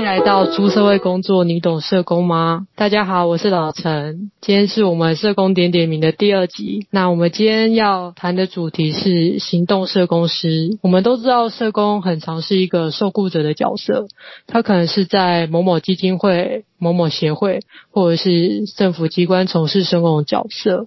迎来到出社会工作，你懂社工吗？大家好，我是老陈，今天是我们社工点点名的第二集。那我们今天要谈的主题是行动社工师。我们都知道，社工很常是一个受雇者的角色，他可能是在某某基金会、某某协会，或者是政府机关从事社工的角色。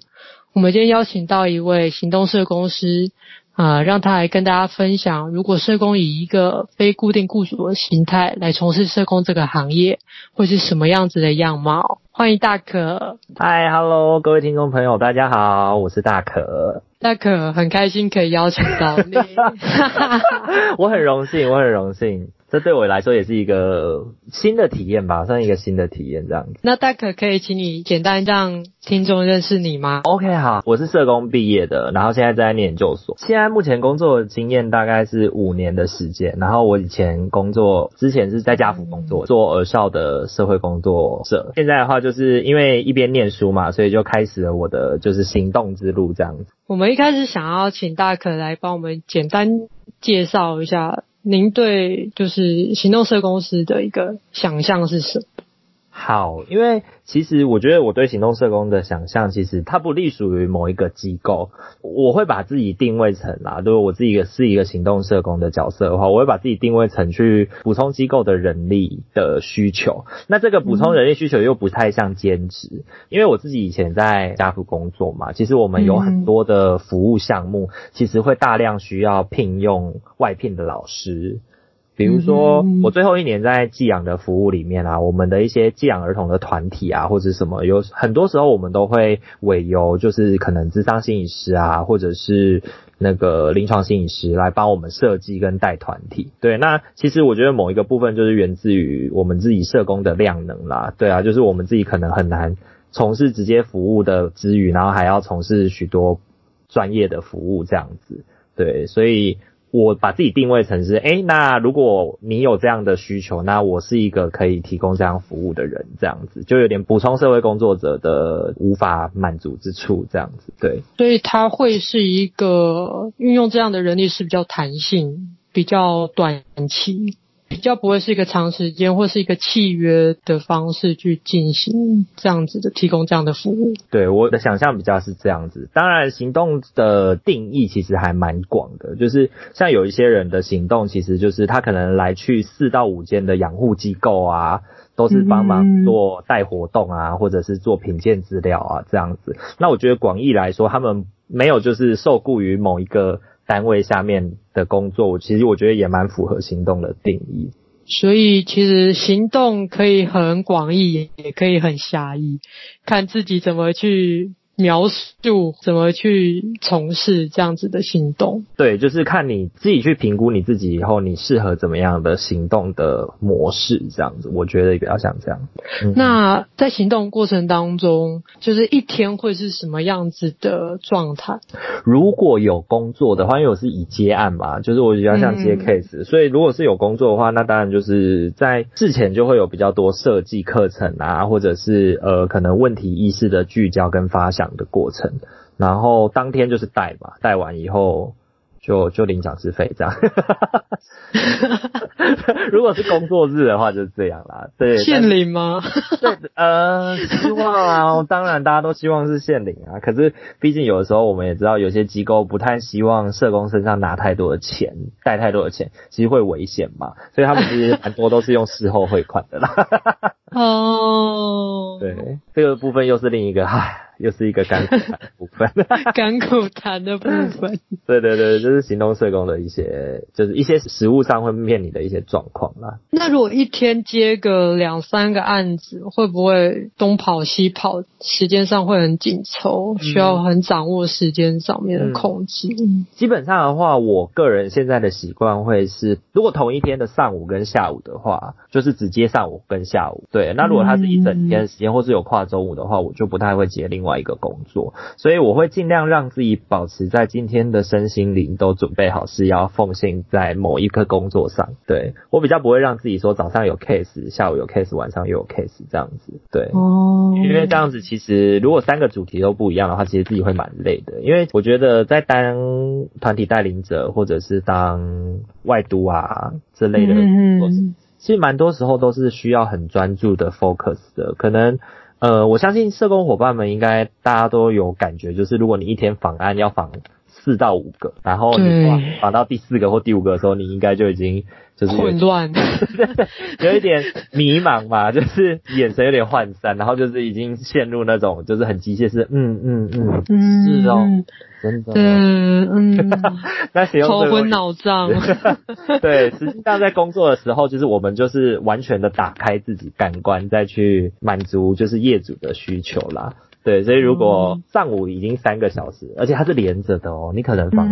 我们今天邀请到一位行动社工师。啊、呃，让他来跟大家分享，如果社工以一个非固定雇主的形态来从事社工这个行业，会是什么样子的样貌？欢迎大可。嗨，Hello，各位听众朋友，大家好，我是大可。大可，很开心可以邀请到你。我很荣幸，我很荣幸。这对我来说也是一个新的体验吧，算一个新的体验这样子。那大可可以请你简单让听众认识你吗？OK，好，我是社工毕业的，然后现在在念研究所。现在目前工作的经验大概是五年的时间，然后我以前工作之前是在家福工作，做儿少的社会工作者。现在的话就是因为一边念书嘛，所以就开始了我的就是行动之路这样子。我们一开始想要请大可来帮我们简单介绍一下。您对就是行动社公司的一个想象是什么？好，因为其实我觉得我对行动社工的想象，其实它不隶属于某一个机构。我会把自己定位成啦，如果我自己是一个行动社工的角色的话，我会把自己定位成去补充机构的人力的需求。那这个补充人力需求又不太像兼职，因为我自己以前在家福工作嘛，其实我们有很多的服务项目，其实会大量需要聘用外聘的老师。比如说，我最后一年在寄养的服务里面啊，我们的一些寄养儿童的团体啊，或者什么，有很多时候我们都会委由就是可能智商心理师啊，或者是那个临床心理师来帮我们设计跟带团体。对，那其实我觉得某一个部分就是源自于我们自己社工的量能啦。对啊，就是我们自己可能很难从事直接服务的之余，然后还要从事许多专业的服务这样子。对，所以。我把自己定位成是，诶，那如果你有这样的需求，那我是一个可以提供这样服务的人，这样子就有点补充社会工作者的无法满足之处，这样子，对。所以它会是一个运用这样的人力是比较弹性、比较短期。比较不会是一个长时间或是一个契约的方式去进行这样子的提供这样的服务。对，我的想象比较是这样子。当然，行动的定义其实还蛮广的，就是像有一些人的行动，其实就是他可能来去四到五间的养护机构啊，都是帮忙做带活动啊，或者是做品鉴资料啊这样子。那我觉得广义来说，他们没有就是受雇于某一个。单位下面的工作，我其实我觉得也蛮符合行动的定义。所以其实行动可以很广义，也可以很狭义，看自己怎么去。描述怎么去从事这样子的行动？对，就是看你自己去评估你自己以后，你适合怎么样的行动的模式，这样子，我觉得比较像这样。嗯、那在行动过程当中，就是一天会是什么样子的状态？如果有工作的话，因为我是以接案嘛，就是我比较像接 case，嗯、所以如果是有工作的话，那当然就是在事前就会有比较多设计课程啊，或者是呃可能问题意识的聚焦跟发想。的过程，然后当天就是带嘛，带完以后就就领奖师费这样。如果是工作日的话，就是这样啦。对，现领吗？对，呃，希望啊，当然大家都希望是现领啊。可是毕竟有的时候我们也知道，有些机构不太希望社工身上拿太多的钱，带太多的钱，其实会危险嘛。所以他们其实很多都是用事后汇款的啦。哦，对，这个部分又是另一个唉。又是一个甘苦谈的部分，甘苦谈的部分。对对对，就是行动社工的一些，就是一些实务上会面临的一些状况啦。那如果一天接个两三个案子，会不会东跑西跑，时间上会很紧凑，需要很掌握时间上面的控制？嗯，基本上的话，我个人现在的习惯会是，如果同一天的上午跟下午的话，就是只接上午跟下午。对，那如果它是一整天的时间，或是有跨周五的话，我就不太会接另外。一个工作，所以我会尽量让自己保持在今天的身心灵都准备好，是要奉献在某一个工作上。对，我比较不会让自己说早上有 case，下午有 case，晚上又有 case 这样子。对，哦，因为这样子其实如果三个主题都不一样的话，其实自己会蛮累的。因为我觉得在当团体带领者或者是当外督啊之类的。嗯其实蛮多时候都是需要很专注的 focus 的，可能。呃，我相信社工伙伴们应该大家都有感觉，就是如果你一天访案要访四到五个，然后你访到第四个或第五个的时候，你应该就已经就是混乱，有一点迷茫嘛，就是眼神有点涣散，然后就是已经陷入那种就是很机械式，嗯嗯嗯，嗯是哦。真的，嗯，那使用头昏脑胀。对，实际上在工作的时候，就是我们就是完全的打开自己感官，再去满足就是业主的需求啦。对，所以如果上午已经三个小时，而且它是连着的哦，你可能放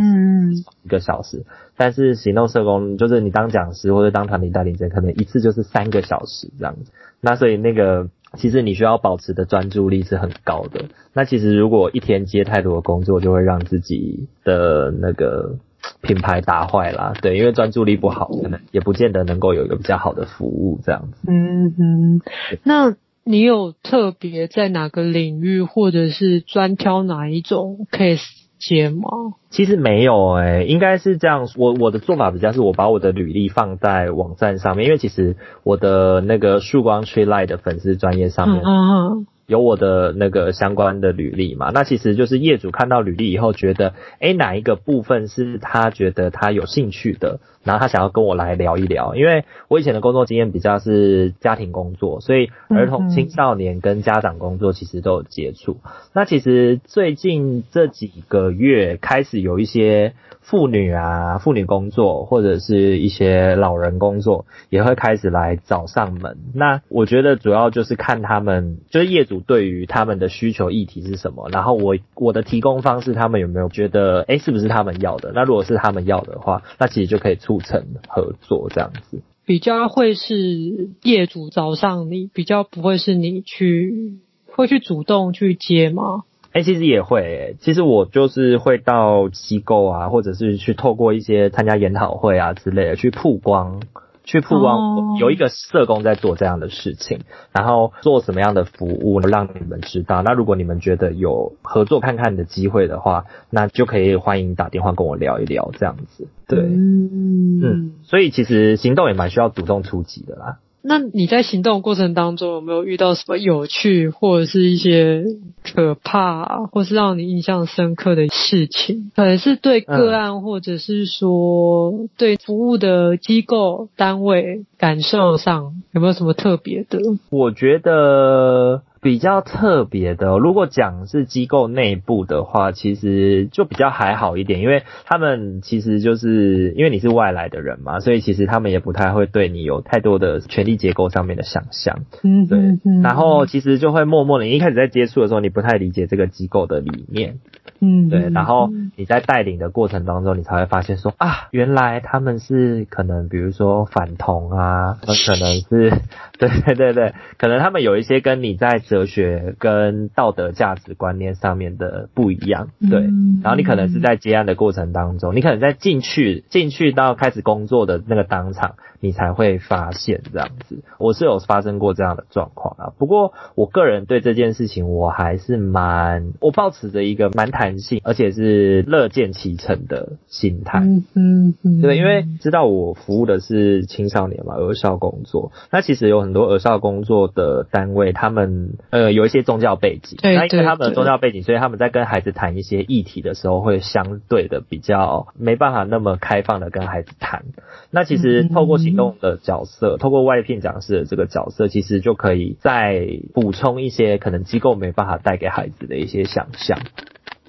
一个小时，但是行动社工就是你当讲师或者当团体带领者，可能一次就是三个小时这样子。那所以那个。其实你需要保持的专注力是很高的。那其实如果一天接太多的工作，就会让自己的那个品牌打坏啦。对，因为专注力不好，可能也不见得能够有一个比较好的服务这样子。嗯哼。那你有特别在哪个领域，或者是专挑哪一种 case 接吗？其实没有诶、欸，应该是这样。我我的做法比较是我把我的履历放在网站上面，因为其实我的那个曙光 Tree Light 的粉丝专业上面。嗯有我的那个相关的履历嘛？那其实就是业主看到履历以后，觉得诶哪一个部分是他觉得他有兴趣的，然后他想要跟我来聊一聊。因为我以前的工作经验比较是家庭工作，所以儿童、青少年跟家长工作其实都有接触。那其实最近这几个月开始有一些。妇女啊，妇女工作或者是一些老人工作也会开始来找上门。那我觉得主要就是看他们，就是业主对于他们的需求议题是什么，然后我我的提供方式，他们有没有觉得，诶，是不是他们要的？那如果是他们要的话，那其实就可以促成合作这样子。比较会是业主找上你，比较不会是你去会去主动去接吗？哎、欸，其实也会、欸，其实我就是会到机构啊，或者是去透过一些参加研讨会啊之类的去曝光，去曝光有一个社工在做这样的事情，然后做什么样的服务让你们知道。那如果你们觉得有合作看看的机会的话，那就可以欢迎打电话跟我聊一聊这样子。对，嗯，嗯，所以其实行动也蛮需要主动出击的啦。那你在行动过程当中有没有遇到什么有趣或者是一些可怕或是让你印象深刻的事情？可能是对个案，或者是说对服务的机构单位感受上有没有什么特别的？我觉得。比较特别的，如果讲是机构内部的话，其实就比较还好一点，因为他们其实就是因为你是外来的人嘛，所以其实他们也不太会对你有太多的权力结构上面的想象。嗯，对。然后其实就会默默的，你一开始在接触的时候，你不太理解这个机构的理念。嗯，对。然后你在带领的过程当中，你才会发现说啊，原来他们是可能比如说反同啊，可能是 对对对对，可能他们有一些跟你在。哲学跟道德价值观念上面的不一样，对。然后你可能是在接案的过程当中，你可能在进去进去到开始工作的那个当场，你才会发现这样子。我是有发生过这样的状况啊。不过我个人对这件事情我还是蛮，我抱持着一个蛮弹性，而且是乐见其成的心态。嗯嗯，对，因为知道我服务的是青少年嘛，儿少工作。那其实有很多儿少工作的单位，他们。呃，有一些宗教背景，对，那因为他们的宗教背景，所以他们在跟孩子谈一些议题的时候，会相对的比较没办法那么开放的跟孩子谈。那其实透过行动的角色，嗯、透过外聘讲师的这个角色，其实就可以再补充一些可能机构没办法带给孩子的一些想象。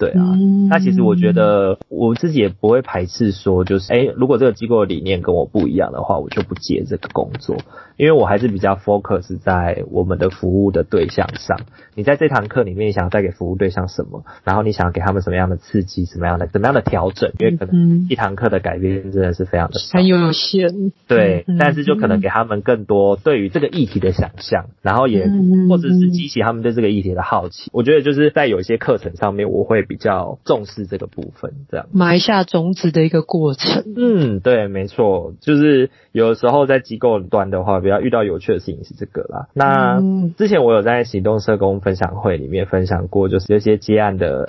对啊，那其实我觉得我自己也不会排斥说，就是哎，如果这个机构的理念跟我不一样的话，我就不接这个工作，因为我还是比较 focus 在我们的服务的对象上。你在这堂课里面想要带给服务对象什么，然后你想要给他们什么样的刺激，什么样的怎么样的调整，因为可能一堂课的改变真的是非常的很有限，对，但是就可能给他们更多对于这个议题的想象，然后也或者是激起他们对这个议题的好奇。我觉得就是在有一些课程上面，我会。比较重视这个部分，这样埋下种子的一个过程。嗯，对，没错，就是有的时候在机构端的话，比较遇到有趣的事情是这个啦。那、嗯、之前我有在行动社工分享会里面分享过，就是有些接案的，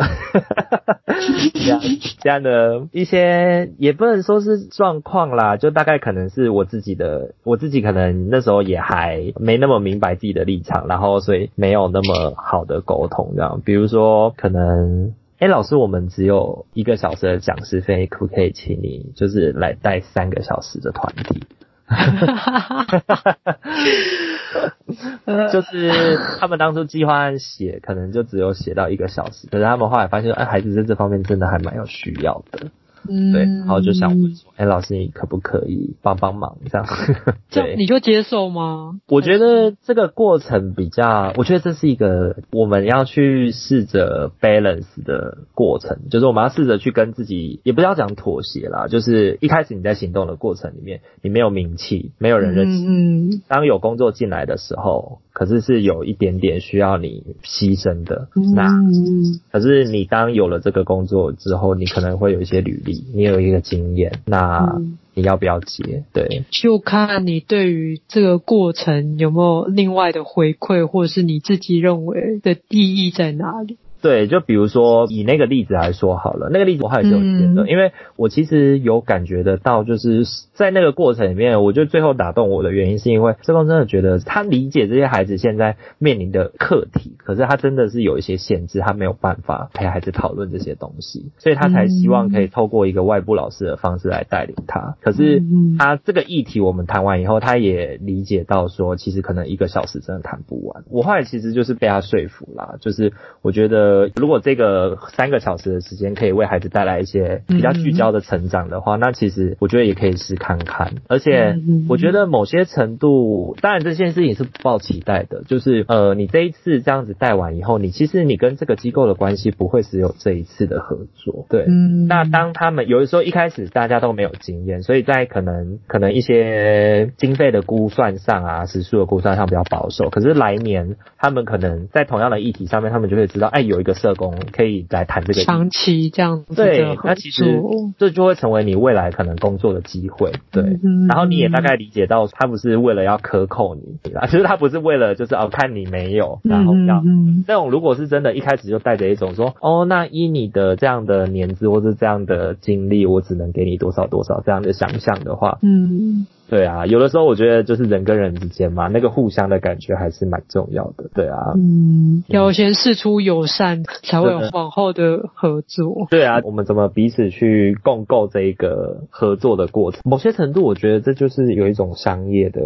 这样这样的一些也不能说是状况啦，就大概可能是我自己的，我自己可能那时候也还没那么明白自己的立场，然后所以没有那么好的沟通，这样，比如说可能。哎，老师，我们只有一个小时的讲师费，可不可以请你就是来带三个小时的团体？就是他们当初计划案写，可能就只有写到一个小时，可是他们后来发现，哎，孩子在这方面真的还蛮有需要的。嗯，对，然后就想问说，哎，老师，你可不可以帮帮忙这样？这样你就接受吗？我觉得这个过程比较，我觉得这是一个我们要去试着 balance 的过程，就是我们要试着去跟自己，也不要讲妥协啦，就是一开始你在行动的过程里面，你没有名气，没有人认识，嗯，当有工作进来的时候，可是是有一点点需要你牺牲的，那，可是你当有了这个工作之后，你可能会有一些履历。你有一个经验，那你要不要接？对，就看你对于这个过程有没有另外的回馈，或者是你自己认为的意义在哪里。对，就比如说以那个例子来说好了，那个例子我还是有觉得，嗯、因为我其实有感觉得到，就是在那个过程里面，我觉得最后打动我的原因，是因为社工真的觉得他理解这些孩子现在面临的课题，可是他真的是有一些限制，他没有办法陪孩子讨论这些东西，所以他才希望可以透过一个外部老师的方式来带领他。可是他这个议题我们谈完以后，他也理解到说，其实可能一个小时真的谈不完。我后来其实就是被他说服啦，就是我觉得。呃，如果这个三个小时的时间可以为孩子带来一些比较聚焦的成长的话，嗯、那其实我觉得也可以试看看。而且我觉得某些程度，当然这件事情是不抱期待的，就是呃，你这一次这样子带完以后，你其实你跟这个机构的关系不会只有这一次的合作。对，嗯、那当他们有的时候一开始大家都没有经验，所以在可能可能一些经费的估算上啊，时数的估算上比较保守。可是来年他们可能在同样的议题上面，他们就会知道，哎，有。一个社工可以来谈这个长期这样子，对，那其实这就会成为你未来可能工作的机会，对。嗯、然后你也大概理解到，他不是为了要克扣你，对吧？其实他不是为了就是哦看你没有，然后要、嗯、那种如果是真的一开始就带着一种说哦，那依你的这样的年资或是这样的经历，我只能给你多少多少这样的想象的话，嗯。对啊，有的时候我觉得就是人跟人之间嘛，那个互相的感觉还是蛮重要的。对啊，嗯，要先事出友善，才会有往后的合作。对啊，我们怎么彼此去共构这一个合作的过程？某些程度，我觉得这就是有一种商业的，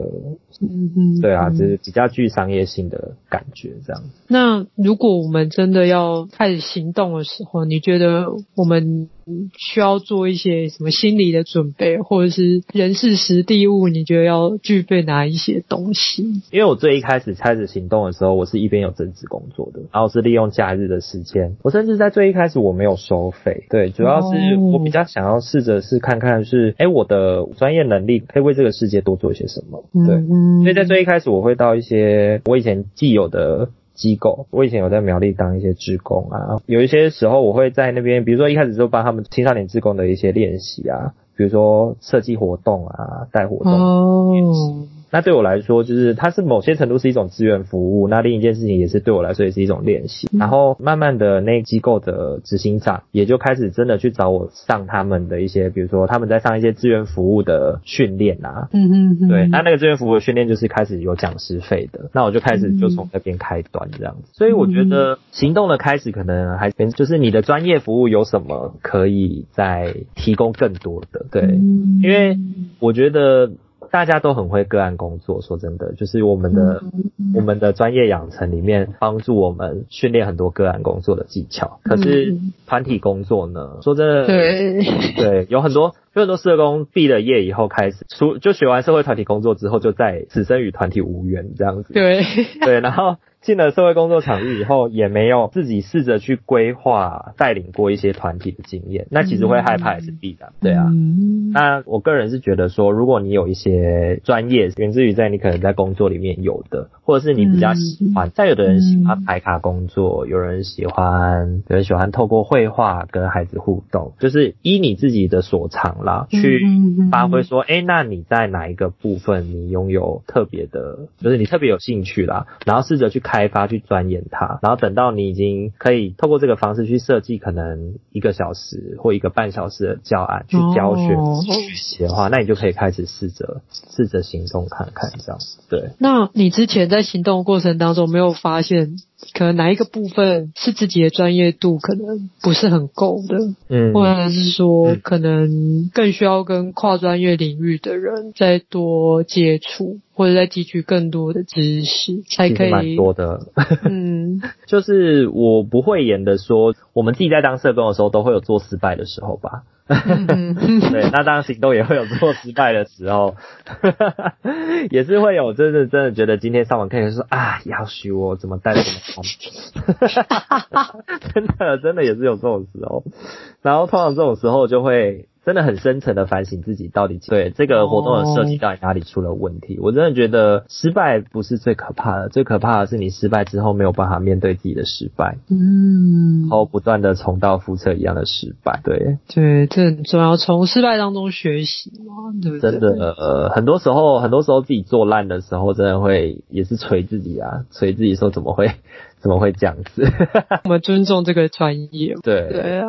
嗯嗯，对啊，就是比较具商业性的感觉这样。那如果我们真的要开始行动的时候，你觉得我们？需要做一些什么心理的准备，或者是人事实地物？你觉得要具备哪一些东西？因为我最一开始开始行动的时候，我是一边有正职工作的，然后是利用假日的时间。我甚至在最一开始我没有收费，对，主要是我比较想要试着是看看是，哎，我的专业能力可以为这个世界多做一些什么，对。所以在最一开始，我会到一些我以前既有的。机构，我以前有在苗栗当一些志工啊，有一些时候我会在那边，比如说一开始就帮他们青少年志工的一些练习啊，比如说设计活动啊，带活动。哦。那对我来说，就是它是某些程度是一种志愿服务。那另一件事情也是对我来说也是一种练习。然后慢慢的，那机构的执行长也就开始真的去找我上他们的一些，比如说他们在上一些志愿服务的训练啊。嗯嗯嗯。对，那那个志愿服务的训练就是开始有讲师费的。那我就开始就从那边开端这样子。所以我觉得行动的开始可能还就是你的专业服务有什么可以再提供更多的。对，因为我觉得。大家都很会个案工作，说真的，就是我们的、嗯、我们的专业养成里面帮助我们训练很多个案工作的技巧。可是团体工作呢？说真的，对对，有很多。有很多社工毕了业以后开始，出就学完社会团体工作之后，就在此生与团体无缘这样子。对对，然后。进了社会工作场域以后，也没有自己试着去规划带领过一些团体的经验，那其实会害怕也是必然，对啊。那我个人是觉得说，如果你有一些专业源自于在你可能在工作里面有的，或者是你比较喜欢，但有的人喜欢排卡工作，有人喜欢，有人喜欢透过绘画跟孩子互动，就是依你自己的所长啦，去发挥说，哎，那你在哪一个部分你拥有特别的，就是你特别有兴趣啦，然后试着去开。开发去钻研它，然后等到你已经可以透过这个方式去设计可能一个小时或一个半小时的教案去教学学习的话，那你就可以开始试着试着行动看看这样。对，那你之前在行动过程当中没有发现？可能哪一个部分是自己的专业度可能不是很够的，嗯，或者是说可能更需要跟跨专业领域的人再多接触，或者再汲取更多的知识，才可以。蛮多的，嗯，就是我不会演的说，我们自己在当社工的时候都会有做失败的时候吧。对，那当然行动也会有做失败的时候，也是会有真的真的觉得今天上网课就说啊，要许我怎么带怎么好，真的真的也是有这种时候，然后通常这种时候就会。真的很深层的反省自己到底对这个活动的设计到底哪里出了问题。我真的觉得失败不是最可怕的，最可怕的是你失败之后没有办法面对自己的失败，嗯，然后不断的重蹈覆辙一样的失败。对，对，这很重要，从失败当中学习嘛，对不对？真的，呃，很多时候，很多时候自己做烂的时候，真的会也是捶自己啊，捶自己说怎么会。怎么会这样子？我们尊重这个专业。对对啊，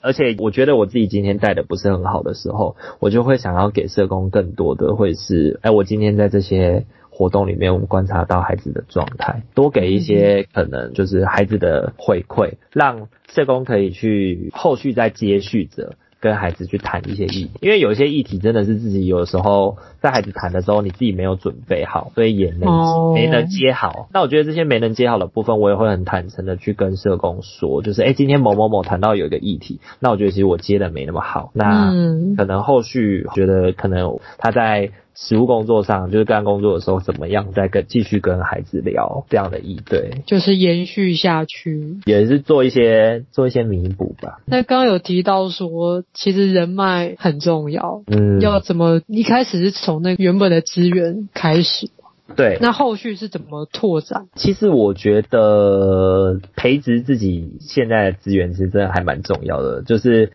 而且我觉得我自己今天带的不是很好的时候，我就会想要给社工更多的，会是，哎，我今天在这些活动里面，我们观察到孩子的状态，多给一些可能就是孩子的回馈，让社工可以去后续再接续着。跟孩子去谈一些议题，因为有一些议题真的是自己有的时候在孩子谈的时候，你自己没有准备好，所以也没没能接好。那我觉得这些没能接好的部分，我也会很坦诚的去跟社工说，就是诶，今天某某某谈到有一个议题，那我觉得其实我接的没那么好，那可能后续觉得可能他在。实务工作上，就是干工作的时候怎么样，再跟继续跟孩子聊这样的议对，就是延续下去，也是做一些做一些弥补吧。那刚刚有提到说，其实人脉很重要，嗯，要怎么一开始是从那原本的资源开始，对，那后续是怎么拓展？其实我觉得培植自己现在的资源，其实真的还蛮重要的，就是。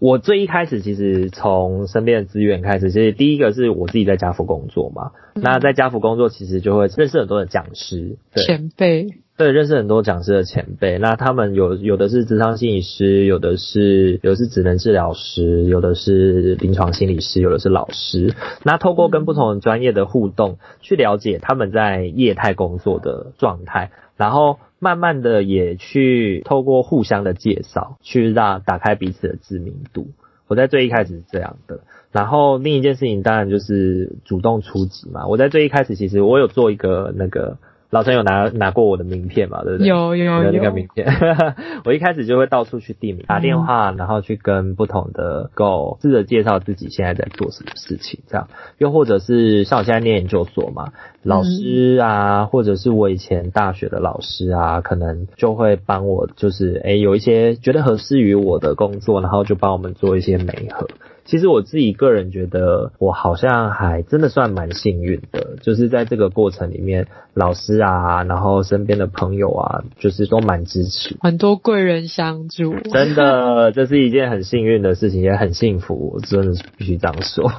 我最一开始其实从身边的资源开始，其实第一个是我自己在家福工作嘛。嗯、那在家福工作，其实就会认识很多的讲师，对前辈，对，认识很多讲师的前辈。那他们有有的是咨商心理师，有的是有的是职能治疗师，有的是临床心理师，有的是老师。那透过跟不同的专业的互动，嗯、去了解他们在业态工作的状态，然后。慢慢的也去透过互相的介绍，去让打开彼此的知名度。我在最一开始是这样的，然后另一件事情当然就是主动出击嘛。我在最一开始其实我有做一个那个。老陈有拿拿过我的名片嘛？对不对？有有有，有那个名片。我一开始就会到处去递名，打电话，然后去跟不同的 Go 试着介绍自己现在在做什么事情，这样。又或者是像我现在念研究所嘛，老师啊，或者是我以前大学的老师啊，可能就会帮我，就是诶、欸、有一些觉得合适于我的工作，然后就帮我们做一些媒合。其实我自己个人觉得，我好像还真的算蛮幸运的，就是在这个过程里面，老师啊，然后身边的朋友啊，就是都蛮支持，很多贵人相助，真的，这是一件很幸运的事情，也很幸福，我真的是必须这样说。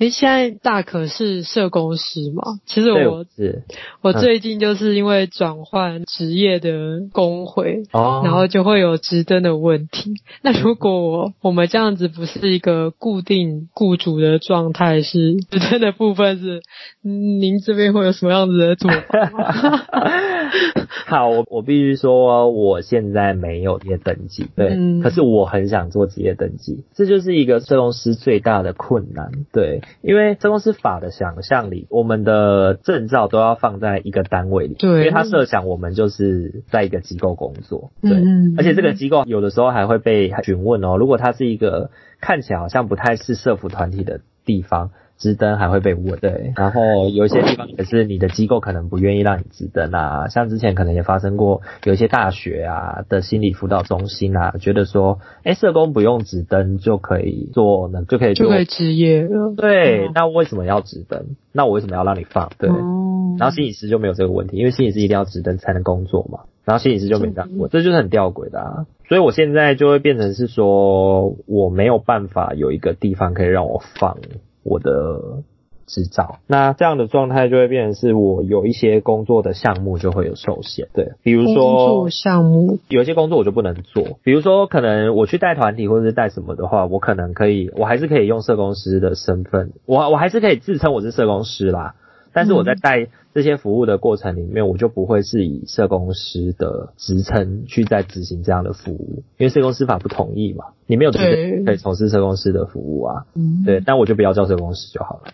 诶，现在大可是社工师嘛？其实我是我最近就是因为转换职业的工会，哦，然后就会有职登的问题。那如果我我们这样子不是一个固定雇主的状态，是职登的部分是，您这边会有什么样子的做法吗？好，我我必须说，我现在没有职业登记，对，嗯、可是我很想做职业登记，这就是一个社工师最大的困难，对，因为社工师法的想象里，我们的证照都要放在一个单位里，对，因为他设想我们就是在一个机构工作，对，嗯、而且这个机构有的时候还会被询问哦，如果他是一个看起来好像不太是社服团体的地方。直登还会被问，对，然后有一些地方也是你的机构可能不愿意让你直登啊，像之前可能也发生过，有一些大学啊的心理辅导中心啊，觉得说，哎，社工不用直登就可以做呢，就可以做就可以执业，对，嗯、那为什么要直登？那我为什么要让你放？对，嗯、然后心理师就没有这个问题，因为心理师一定要直登才能工作嘛，然后心理师就没这样问，这就是很吊诡的啊，所以我现在就会变成是说，我没有办法有一个地方可以让我放。我的执照，那这样的状态就会变成是我有一些工作的项目就会有受限，对，比如说工作项目，有一些工作我就不能做，比如说可能我去带团体或者是带什么的话，我可能可以，我还是可以用社工师的身份，我我还是可以自称我是社工师啦。但是我在带这些服务的过程里面，我就不会是以社工师的职称去在执行这样的服务，因为社工师法不同意嘛，你没有资格可以从事社工师的服务啊。对，但我就不要叫社工师就好了，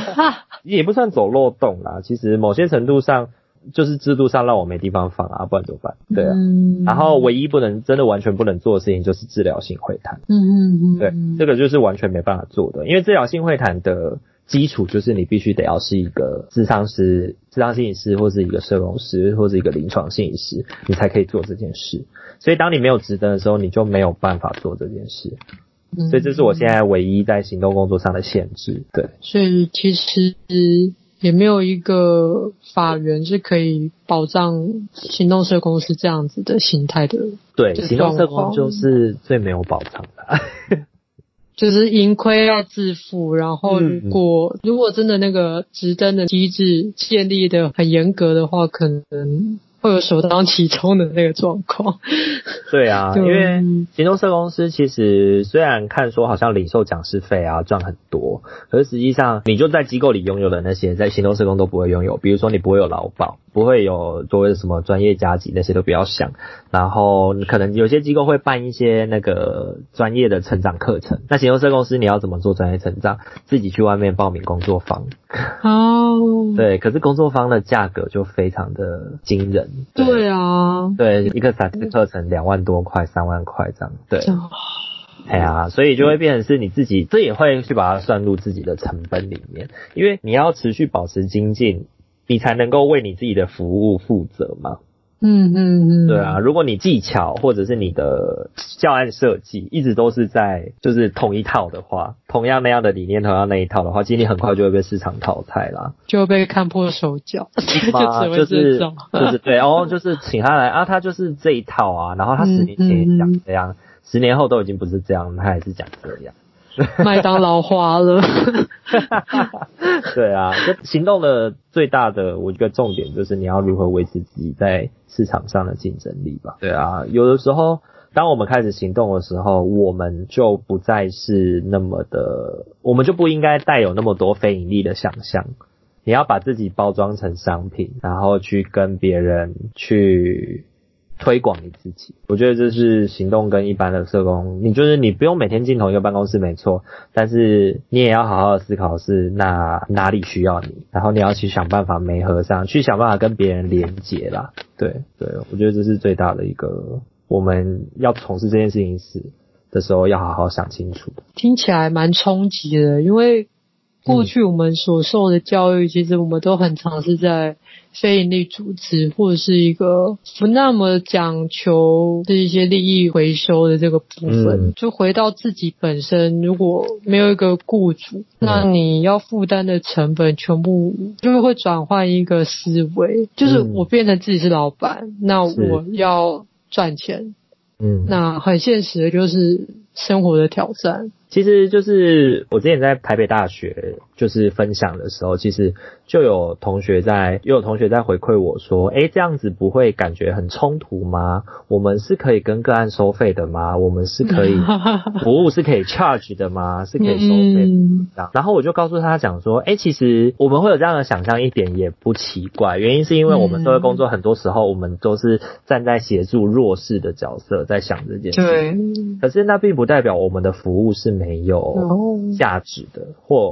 也不算走漏洞啦。其实某些程度上就是制度上让我没地方放啊，不然怎么办？对啊。然后唯一不能真的完全不能做的事情就是治疗性会谈。嗯嗯嗯。对，这个就是完全没办法做的，因为治疗性会谈的。基础就是你必须得要是一个智商师、智商心理师，或是一个社工师，或是一个临床心理师，你才可以做这件事。所以当你没有职登的时候，你就没有办法做这件事。所以这是我现在唯一在行动工作上的限制。对，所以其实也没有一个法源是可以保障行动社工是这样子的形态的。对，行动社工就是最没有保障的。就是盈亏要自负，然后如果、嗯、如果真的那个直登的机制建立的很严格的话，可能会有首当其冲的那个状况。对啊，因为行动社公司其实虽然看说好像领受讲师费啊赚很多，可是实际上你就在机构里拥有的那些，在行动社工都不会拥有，比如说你不会有劳保。不会有所谓的什么专业加级，那些都不要想。然后可能有些机构会办一些那个专业的成长课程。那行动社公司你要怎么做专业成长？自己去外面报名工作坊。哦。Oh. 对，可是工作坊的价格就非常的惊人。对，对啊。对，一个三次课程两万多块、三万块这样。对。哎呀，所以就会变成是你自己，这也会去把它算入自己的成本里面，因为你要持续保持精进。你才能够为你自己的服务负责嘛？嗯嗯嗯，对啊，如果你技巧或者是你的教案设计一直都是在就是同一套的话，同样那样的理念，同样那一套的话，其实你很快就会被市场淘汰啦，就会被看破手脚，就，就是就是对，然后就是请他来啊，他就是这一套啊，然后他十年前也讲这样，嗯嗯、十年后都已经不是这样，他还是讲这样。麦当劳花了，对啊，这行动的最大的我觉得重点就是你要如何维持自己在市场上的竞争力吧。对啊，有的时候当我们开始行动的时候，我们就不再是那么的，我们就不应该带有那么多非盈利的想象。你要把自己包装成商品，然后去跟别人去。推广你自己，我觉得这是行动跟一般的社工，你就是你不用每天进同一个办公室，没错，但是你也要好好的思考是那哪里需要你，然后你要去想办法媒合上，去想办法跟别人连接啦。对对，我觉得这是最大的一个我们要从事这件事情时的时候要好好想清楚。听起来蛮冲击的，因为过去我们所受的教育，其实我们都很常是在。非营利组织或者是一个不那么讲求这一些利益回收的这个部分，嗯、就回到自己本身，如果没有一个雇主，嗯、那你要负担的成本全部就会转换一个思维，就是我变成自己是老板，嗯、那我要赚钱，嗯，那很现实的就是生活的挑战。其实就是我之前在台北大学就是分享的时候，其实就有同学在，又有同学在回馈我说，诶，这样子不会感觉很冲突吗？我们是可以跟个案收费的吗？我们是可以服务是可以 charge 的吗？是可以收费的。然后我就告诉他讲说，诶，其实我们会有这样的想象一点也不奇怪，原因是因为我们社会工作很多时候我们都是站在协助弱势的角色在想这件事。对。可是那并不代表我们的服务是没有价值的，或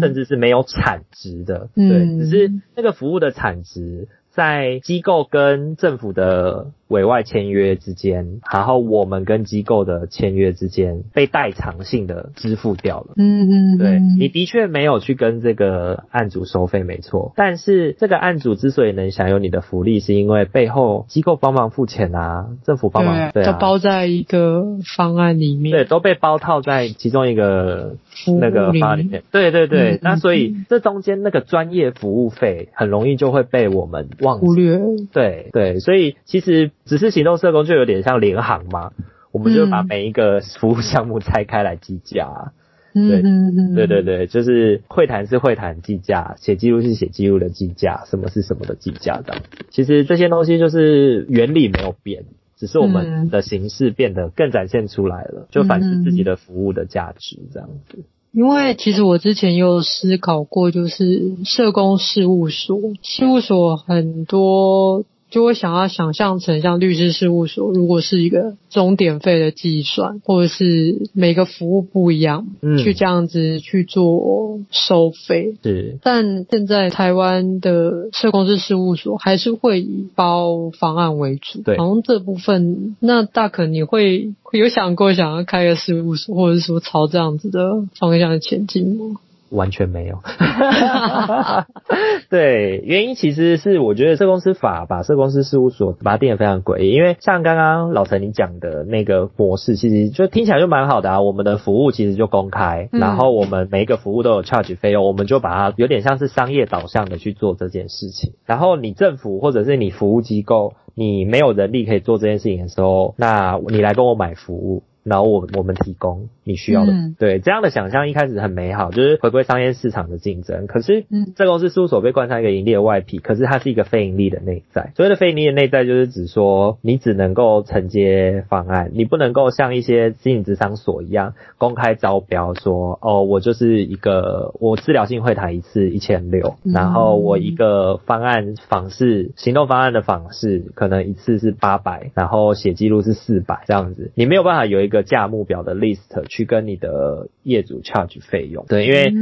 甚至是没有产值的。对，只是那个服务的产值在机构跟政府的。委外签约之间，然后我们跟机构的签约之间被代偿性的支付掉了。嗯嗯，对，你的确没有去跟这个案主收费，没错。但是这个案主之所以能享有你的福利，是因为背后机构帮忙付钱啊，政府帮忙，对，都包在一个方案里面，对，都被包套在其中一个那个方案里面。对对对，那所以这中间那个专业服务费很容易就会被我们。忽略。对对，所以其实。只是行动社工就有点像联行嘛，我们就把每一个服务项目拆开来计价。嗯、对，嗯、对对对，就是会谈是会谈计价，写记录是写记录的计价，什么是什么的计价这样。其实这些东西就是原理没有变，只是我们的形式变得更展现出来了，就反思自己的服务的价值这样子。因为其实我之前有思考过，就是社工事务所，事务所很多。就会想要想象成像律师事务所，如果是一个钟点费的计算，或者是每个服务不一样，嗯，去这样子去做收费。是，但现在台湾的社工师事务所还是会以包方案为主。对，好像这部分，那大可你会有想过想要开个事务所，或者是说朝这样子的方向前进吗？完全没有，对，原因其实是我觉得社公司法把社公司事务所把它定得非常诡异，因为像刚刚老陈你讲的那个模式，其实就听起来就蛮好的啊。我们的服务其实就公开，然后我们每一个服务都有 charge 费用，我们就把它有点像是商业导向的去做这件事情。然后你政府或者是你服务机构，你没有人力可以做这件事情的时候，那你来跟我买服务。然后我我们提供你需要的，嗯、对这样的想象一开始很美好，就是回归商业市场的竞争。可是，嗯，这公司事务所被冠上一个盈利的外皮，可是它是一个非盈利的内在。所谓的非盈利的内在，就是指说你只能够承接方案，你不能够像一些心理咨商所一样公开招标说，哦，我就是一个我治疗性会谈一次一千六，然后我一个方案访视行动方案的访视可能一次是八百，然后写记录是四百这样子，你没有办法有。一个价目表的 list 去跟你的业主 charge 费用，对，因为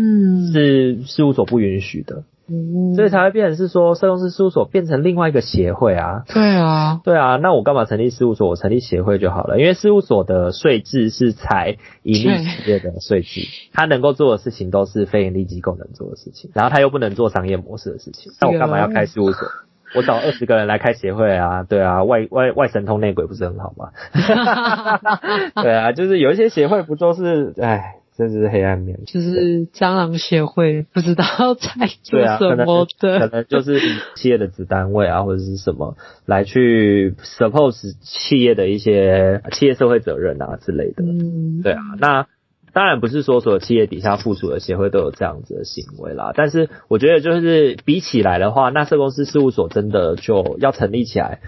是事务所不允许的，嗯，所以才会变成是说，社工师事务所变成另外一个协会啊，对啊，对啊，那我干嘛成立事务所？我成立协会就好了，因为事务所的税制是采盈利企业的税制，他能够做的事情都是非盈利机构能做的事情，然后他又不能做商业模式的事情，那我干嘛要开事务所？我找二十个人来开协会啊，对啊，外外外神通内鬼不是很好吗？对啊，就是有一些协会不都是，哎，真是黑暗面。就是蟑螂协会，不知道在做什么的，可能，可能就是企业的子单位啊，或者是什么来去 suppose 企业的一些企业社会责任啊之类的。嗯，对啊，那。当然不是说所有企业底下附属的协会都有这样子的行为啦，但是我觉得就是比起来的话，那社公司事务所真的就要成立起来。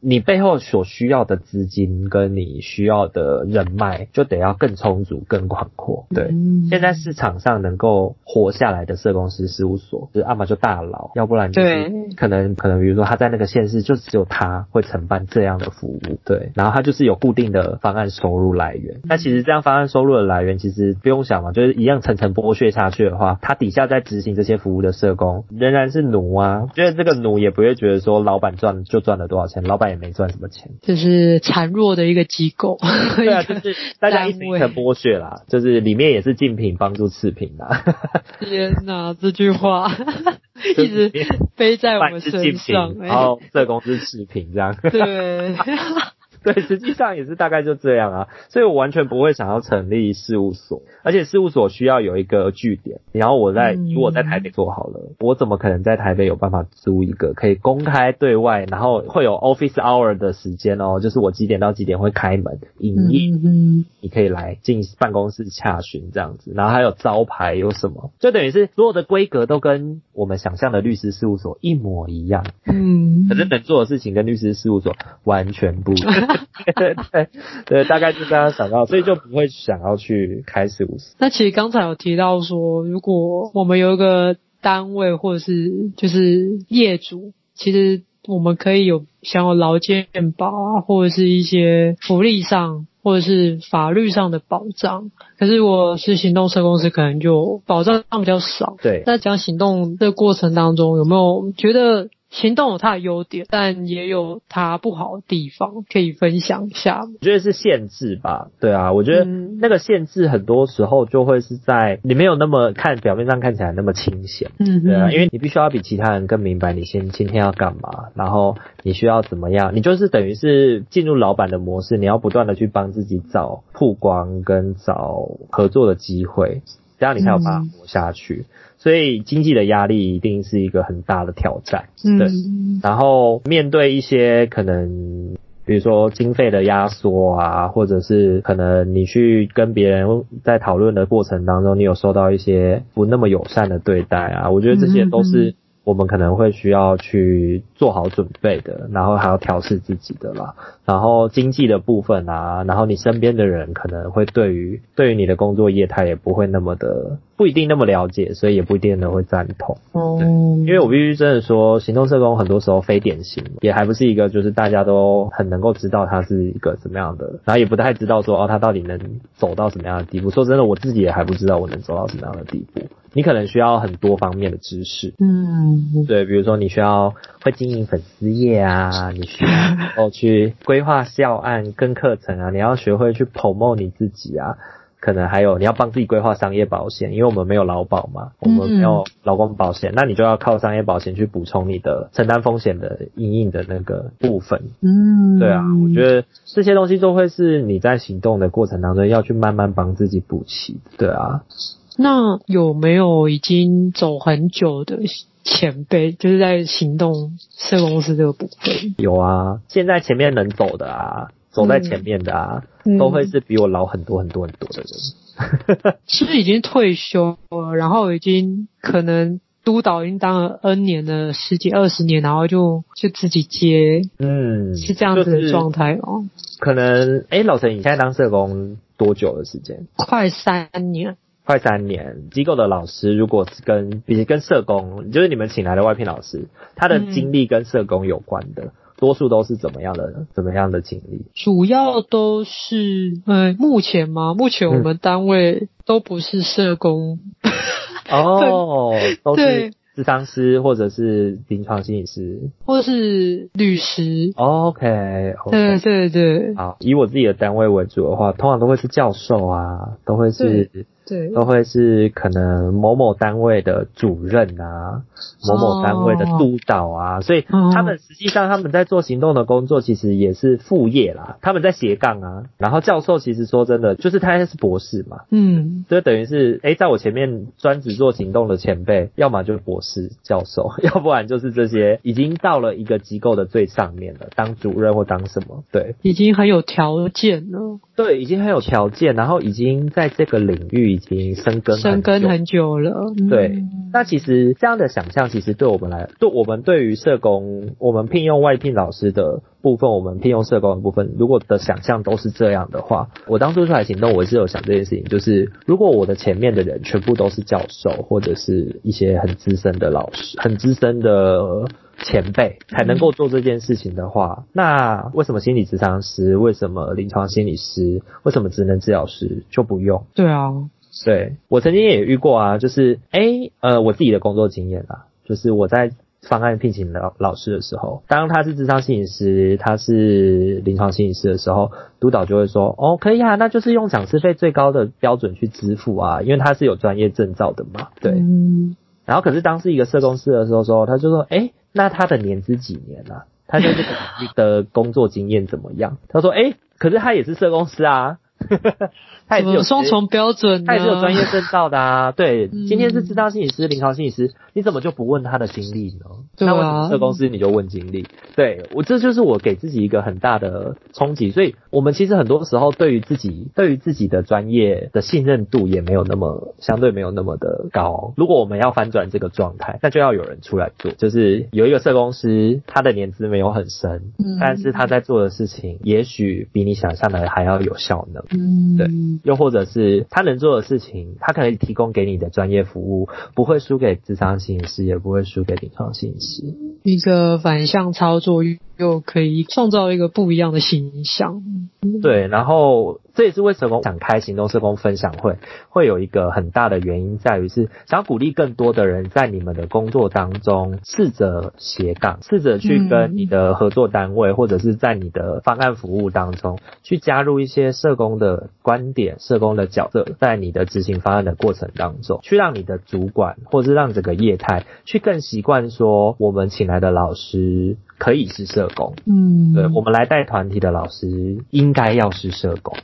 你背后所需要的资金跟你需要的人脉，就得要更充足、更广阔。对，嗯、现在市场上能够活下来的社工师事务所，就是要么就大佬，要不然就是可能可能比如说他在那个县市就只有他会承办这样的服务。对，然后他就是有固定的方案收入来源。那其实这样方案收入的来源，其实不用想嘛，就是一样层层剥削下去的话，他底下在执行这些服务的社工仍然是奴啊。觉得这个奴也不会觉得说老板赚就赚了多少钱，老板。也没赚什么钱，就是孱弱的一个机构。对啊，就是大家一直在剥削啦，就是里面也是竞品帮助次品啦。天哪，这句话 一直背在我们身上。然后这公司次品这样。对。对，实际上也是大概就这样啊，所以我完全不会想要成立事务所，而且事务所需要有一个据点，然后我在如果在台北做好了，我怎么可能在台北有办法租一个可以公开对外，然后会有 office hour 的时间哦，就是我几点到几点会开门营业，你可以来进办公室洽询这样子，然后还有招牌有什么，就等于是所有的规格都跟我们想象的律师事务所一模一样，嗯，可是能做的事情跟律师事务所完全不一样。对对对，大概就这样想到，所以就不会想要去开事务所。那其实刚才有提到说，如果我们有一个单位或者是就是业主，其实我们可以有享有劳健保啊，或者是一些福利上或者是法律上的保障。可是我是行动社公司，可能就保障比较少。对，那讲行动的过程当中，有没有觉得？行动有它的优点，但也有它不好的地方，可以分享一下。我觉得是限制吧，对啊，我觉得那个限制很多时候就会是在你没有那么看表面上看起来那么清闲，嗯，对啊，因为你必须要比其他人更明白你先今天要干嘛，然后你需要怎么样，你就是等于是进入老板的模式，你要不断的去帮自己找曝光跟找合作的机会，这样你才有办法活下去。嗯所以经济的压力一定是一个很大的挑战，对。嗯、然后面对一些可能，比如说经费的压缩啊，或者是可能你去跟别人在讨论的过程当中，你有受到一些不那么友善的对待啊，我觉得这些都是。我们可能会需要去做好准备的，然后还要调试自己的啦。然后经济的部分啊，然后你身边的人可能会对于对于你的工作业态也不会那么的不一定那么了解，所以也不一定能会赞同。哦，因为我必须真的说，行动社工很多时候非典型，也还不是一个就是大家都很能够知道他是一个什么样的，然后也不太知道说哦他到底能走到什么样的地步。说真的，我自己也还不知道我能走到什么样的地步。你可能需要很多方面的知识，嗯，对，比如说你需要会经营粉丝页啊，你需要去规划教案跟课程啊，你要学会去 promote 你自己啊。可能还有你要帮自己规划商业保险，因为我们没有劳保嘛，我们没有劳工保险，嗯、那你就要靠商业保险去补充你的承担风险的应应的那个部分。嗯，对啊，我觉得这些东西都会是你在行动的过程当中要去慢慢帮自己补齐。对啊，那有没有已经走很久的前辈，就是在行动社公司这个部分？有啊，现在前面能走的啊。走在前面的啊，嗯、都会是比我老很多很多很多的人。是不是已经退休了？然后已经可能督导已经当了 N 年的十几二十年，然后就就自己接，嗯，是这样子的状态哦。可能哎、欸，老陈，你现在当社工多久的时间？快三年。快三年。机构的老师如果是跟比如跟社工，就是你们请来的外聘老师，他的经历跟社工有关的。嗯多数都是怎么样的？怎么样的经历？主要都是，呃，目前吗？目前我们单位都不是社工。嗯、哦，都是智商师或者是临床心理师，或者是律师。OK，, okay 对对对。好，以我自己的单位为主的话，通常都会是教授啊，都会是。对，都会是可能某某单位的主任啊，某某单位的督导啊，哦、所以他们实际上他们在做行动的工作，其实也是副业啦。他们在斜杠啊，然后教授其实说真的，就是他是博士嘛，嗯，就等于是哎，在我前面专职做行动的前辈，要么就是博士教授，要不然就是这些已经到了一个机构的最上面了，当主任或当什么，对，已经很有条件了，对，已经很有条件，然后已经在这个领域。已经生根生根很久了，对。嗯、那其实这样的想象，其实对我们来，对我们对于社工，我们聘用外聘老师的部分，我们聘用社工的部分，如果的想象都是这样的话，我当初出来行动，我是有想这件事情，就是如果我的前面的人全部都是教授，或者是一些很资深的老师，很资深的。前辈才能够做这件事情的话，嗯、那为什么心理咨商师、为什么临床心理师、为什么职能治疗师就不用？对啊，对，我曾经也遇过啊，就是诶、欸、呃，我自己的工作经验啊，就是我在方案聘请老老师的时候，当他是智商心理师，他是临床心理师的时候，督导就会说，哦，可以啊，那就是用讲师费最高的标准去支付啊，因为他是有专业证照的嘛，对。嗯、然后可是当是一个社工师的时候说，他就说，哎、欸那他的年资几年了、啊？他在这个领域的工作经验怎么样？他说，哎、欸，可是他也是社工师啊。他也是有双重标准，他也是有专业证照的啊。对，今天是知道心理师、临床心理师，你怎么就不问他的经历呢？对啊。那为什么社公司你就问经历？对，我这就是我给自己一个很大的冲击。所以，我们其实很多时候对于自己、对于自己的专业的信任度也没有那么相对没有那么的高。如果我们要翻转这个状态，那就要有人出来做。就是有一个社工师，他的年资没有很深，嗯，但是他在做的事情也许比你想象的还要有效能。嗯，对。又或者是他能做的事情，他可以提供给你的专业服务，不会输给智商心理师，也不会输给临床心理师。一个反向操作。又可以创造一个不一样的形象。对，然后这也是为什么想开行动社工分享会，会有一个很大的原因在于是想鼓励更多的人在你们的工作当中试着斜杠，试着去跟你的合作单位或者是在你的方案服务当中去加入一些社工的观点、社工的角色，在你的执行方案的过程当中，去让你的主管或是让整个业态去更习惯说，我们请来的老师。可以是社工，嗯，对，我们来带团体的老师应该要是社工，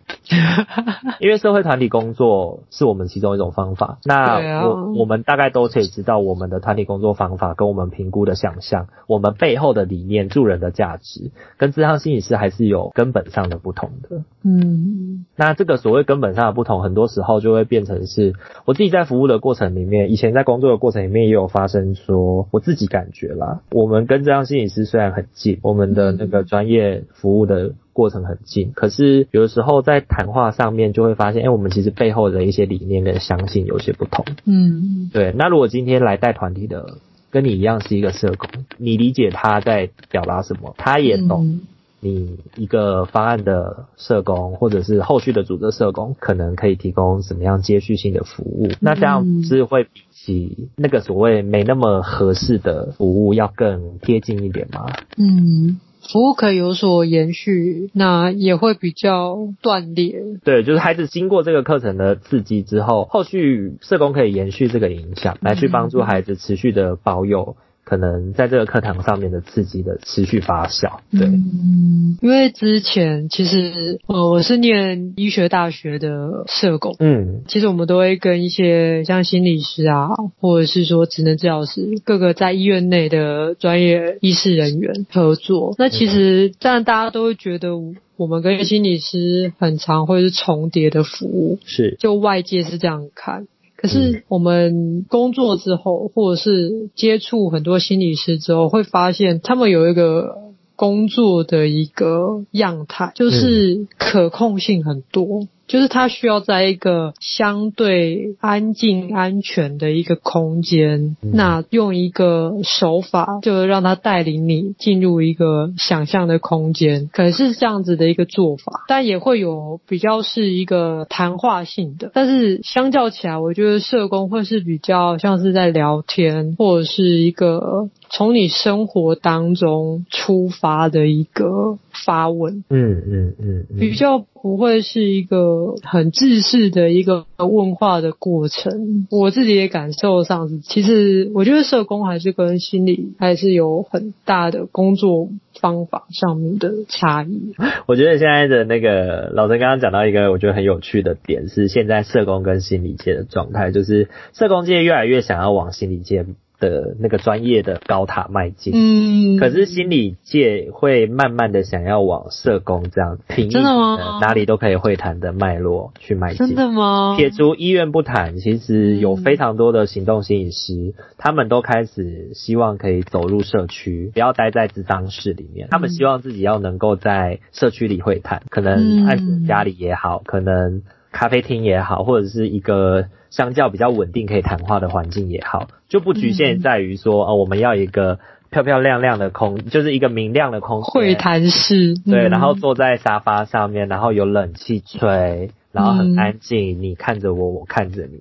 因为社会团体工作是我们其中一种方法。那我、啊、我们大概都可以知道，我们的团体工作方法跟我们评估的想象，我们背后的理念、助人的价值，跟咨商心理师还是有根本上的不同的。嗯，那这个所谓根本上的不同，很多时候就会变成是我自己在服务的过程里面，以前在工作的过程里面也有发生说，我自己感觉啦，我们跟咨商心理师虽然很近，我们的那个专业服务的过程很近，可是有的时候在谈话上面就会发现，哎，我们其实背后的一些理念跟相信有些不同。嗯，对。那如果今天来带团体的跟你一样是一个社工，你理解他在表达什么，他也懂你一个方案的社工或者是后续的组织社工可能可以提供什么样接续性的服务，那这样是会比起那个所谓没那么合适的服务要更贴近一点吗？嗯，服务可以有所延续，那也会比较断裂。对，就是孩子经过这个课程的刺激之后，后续社工可以延续这个影响，来去帮助孩子持续的保有。可能在这个课堂上面的刺激的持续发酵，对，嗯，因为之前其实呃我是念医学大学的社工，嗯，其实我们都会跟一些像心理师啊，或者是说职能治疗师，各个在医院内的专业医师人员合作。那其实这样大家都会觉得我们跟心理师很常会是重叠的服务，是，就外界是这样看。可是我们工作之后，或者是接触很多心理师之后，会发现他们有一个工作的一个样态，就是可控性很多。就是他需要在一个相对安静、安全的一个空间，那用一个手法，就让他带领你进入一个想象的空间，可能是这样子的一个做法，但也会有比较是一个谈话性的。但是相较起来，我觉得社工会是比较像是在聊天，或者是一个从你生活当中出发的一个发问。嗯嗯嗯，比较。不会是一个很制式的一个问话的过程，我自己也感受上是，其实我觉得社工还是跟心理还是有很大的工作方法上面的差异。我觉得现在的那个老陈刚刚讲到一个我觉得很有趣的点是，现在社工跟心理界的状态，就是社工界越来越想要往心理界。的那个专业的高塔迈进，嗯，可是心理界会慢慢的想要往社工这样平易，哪里都可以会谈的脉络去迈进。真的吗？撇除医院不谈，其实有非常多的行动心理师，嗯，他们都开始希望可以走入社区，不要待在咨商室里面，他们希望自己要能够在社区里会谈，可能爱家里也好，可能咖啡厅也好，或者是一个。相较比较稳定可以谈话的环境也好，就不局限在于说，哦，我们要一个漂漂亮亮的空，就是一个明亮的空会谈室，对，然后坐在沙发上面，然后有冷气吹，然后很安静，你看着我，我看着你，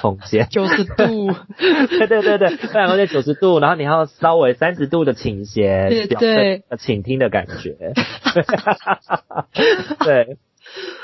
空间。九十度，对对对对，非常关键九十度，然后你还要稍微三十度的倾斜，对对，倾听的感觉，对。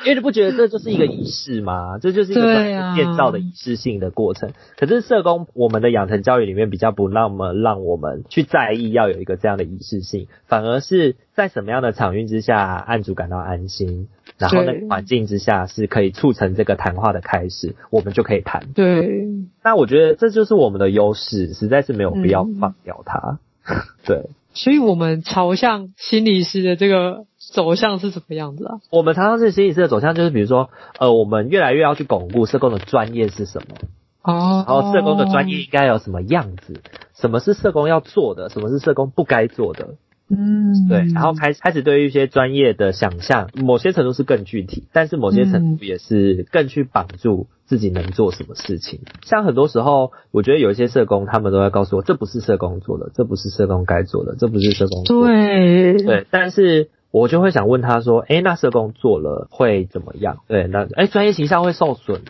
因为你不觉得这就是一个仪式吗？这就是一个建造的仪式性的过程。啊、可是社工，我们的养成教育里面比较不那么让我们去在意要有一个这样的仪式性，反而是在什么样的场域之下，案主感到安心，然后那个环境之下是可以促成这个谈话的开始，我们就可以谈。对，那我觉得这就是我们的优势，实在是没有必要放掉它。嗯、对。所以我们朝向心理师的这个走向是什么样子啊？我们常常是心理师的走向，就是比如说，呃，我们越来越要去巩固社工的专业是什么？哦，然后社工的专业应该有什么样子？什么是社工要做的？什么是社工不该做的？嗯，对，然后开始开始对于一些专业的想象，某些程度是更具体，但是某些程度也是更去绑住自己能做什么事情。嗯、像很多时候，我觉得有一些社工，他们都会告诉我，这不是社工做的，这不是社工该做的，这不是社工做的。对对，但是我就会想问他说，诶，那社工做了会怎么样？对，那诶，专业形象会受损。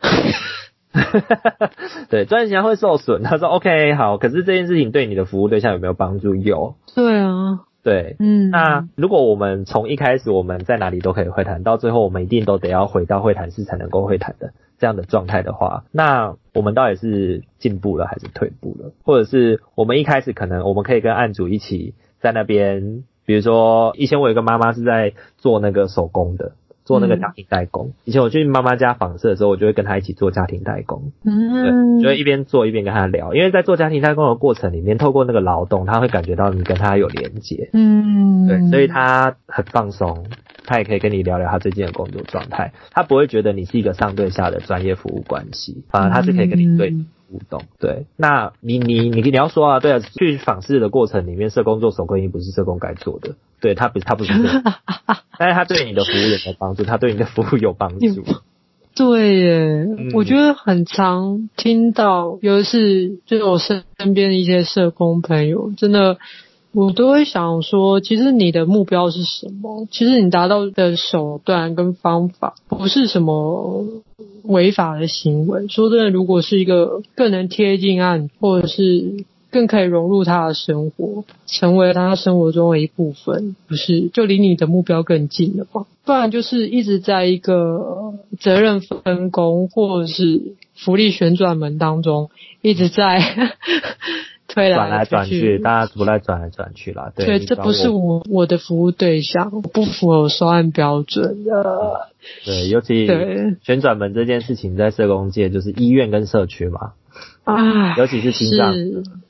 对，专业形象会受损。他说：“OK，好，可是这件事情对你的服务对象有没有帮助？有。对啊，对，嗯。那如果我们从一开始我们在哪里都可以会谈，到最后我们一定都得要回到会谈室才能够会谈的这样的状态的话，那我们到底是进步了还是退步了？或者是我们一开始可能我们可以跟案主一起在那边，比如说以前我有一个妈妈是在做那个手工的。”做那个家庭代工，以前我去妈妈家访视的时候，我就会跟她一起做家庭代工。嗯，对，就会一边做一边跟她聊，因为在做家庭代工的过程里面，透过那个劳动，她会感觉到你跟她有连接。嗯，对，所以她很放松，她也可以跟你聊聊她最近的工作状态，她不会觉得你是一个上对下的专业服务关系，反而她是可以跟你对互动。对，那你你你你要说啊，对啊，去访视的过程里面，社工做手工艺不是社工该做的。对，他不，他不是 但是他对你的服务有没有帮助？他对你的服务有帮助。对耶，嗯、我觉得很常听到，尤其是就是我身边的一些社工朋友，真的，我都会想说，其实你的目标是什么？其实你达到的手段跟方法，不是什么违法的行为。说真的，如果是一个更能贴近案，或者是。更可以融入他的生活，成为他生活中的一部分，不是就离你的目标更近了吗？不然就是一直在一个责任分工或者是福利旋转门当中，一直在推来转来转去，大家不来转来转去了。对，对这不是我我的服务对象，不符合收案标准的。对，尤其旋转门这件事情，在社工界就是医院跟社区嘛。啊，尤其是心脏，